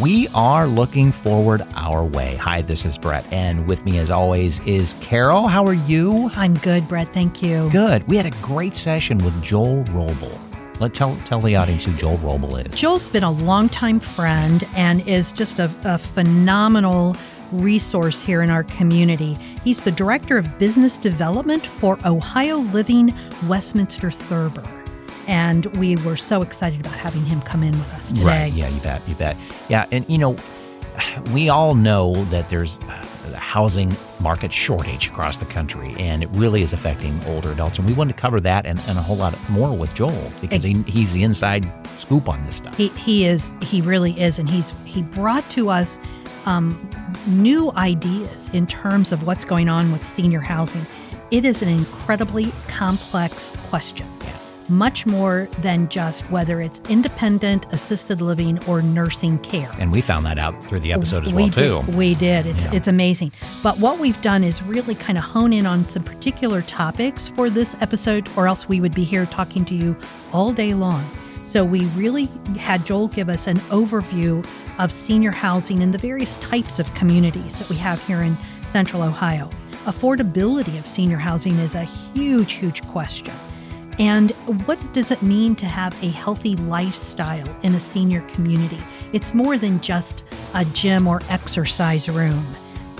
we are looking forward our way. Hi, this is Brett, and with me as always is Carol. How are you? I'm good, Brett. Thank you. Good. We had a great session with Joel Roble. Let tell tell the audience who Joel Roble is. Joel's been a longtime friend and is just a, a phenomenal resource here in our community. He's the director of business development for Ohio Living Westminster Thurber. And we were so excited about having him come in with us today. Right. Yeah, you bet. You bet. Yeah. And, you know, we all know that there's a housing market shortage across the country, and it really is affecting older adults. And we wanted to cover that and, and a whole lot more with Joel because he, he's the inside scoop on this stuff. He, he is. He really is. And he's he brought to us um, new ideas in terms of what's going on with senior housing. It is an incredibly complex question much more than just whether it's independent, assisted living, or nursing care. And we found that out through the episode as we well did, too. We did. It's yeah. it's amazing. But what we've done is really kind of hone in on some particular topics for this episode, or else we would be here talking to you all day long. So we really had Joel give us an overview of senior housing and the various types of communities that we have here in Central Ohio. Affordability of senior housing is a huge, huge question. And what does it mean to have a healthy lifestyle in a senior community? It's more than just a gym or exercise room.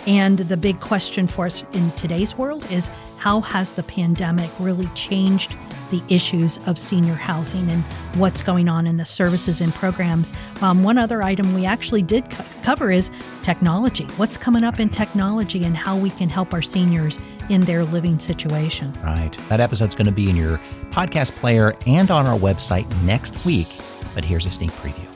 And the big question for us in today's world is how has the pandemic really changed the issues of senior housing and what's going on in the services and programs. Um, one other item we actually did co- cover is technology. What's coming up in technology and how we can help our seniors in their living situation. Right. That episode's going to be in your podcast player and on our website next week. But here's a sneak preview.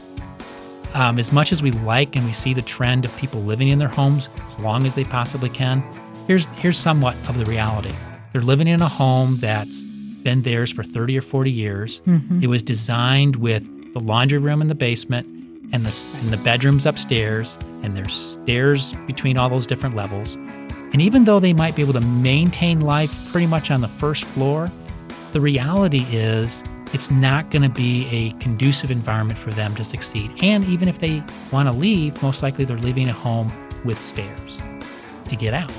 Um, as much as we like and we see the trend of people living in their homes as long as they possibly can, here's here's somewhat of the reality. They're living in a home that's been theirs for 30 or 40 years. Mm-hmm. It was designed with the laundry room in the basement and the, and the bedrooms upstairs, and there's stairs between all those different levels. And even though they might be able to maintain life pretty much on the first floor, the reality is it's not going to be a conducive environment for them to succeed. And even if they want to leave, most likely they're leaving a home with stairs to get out.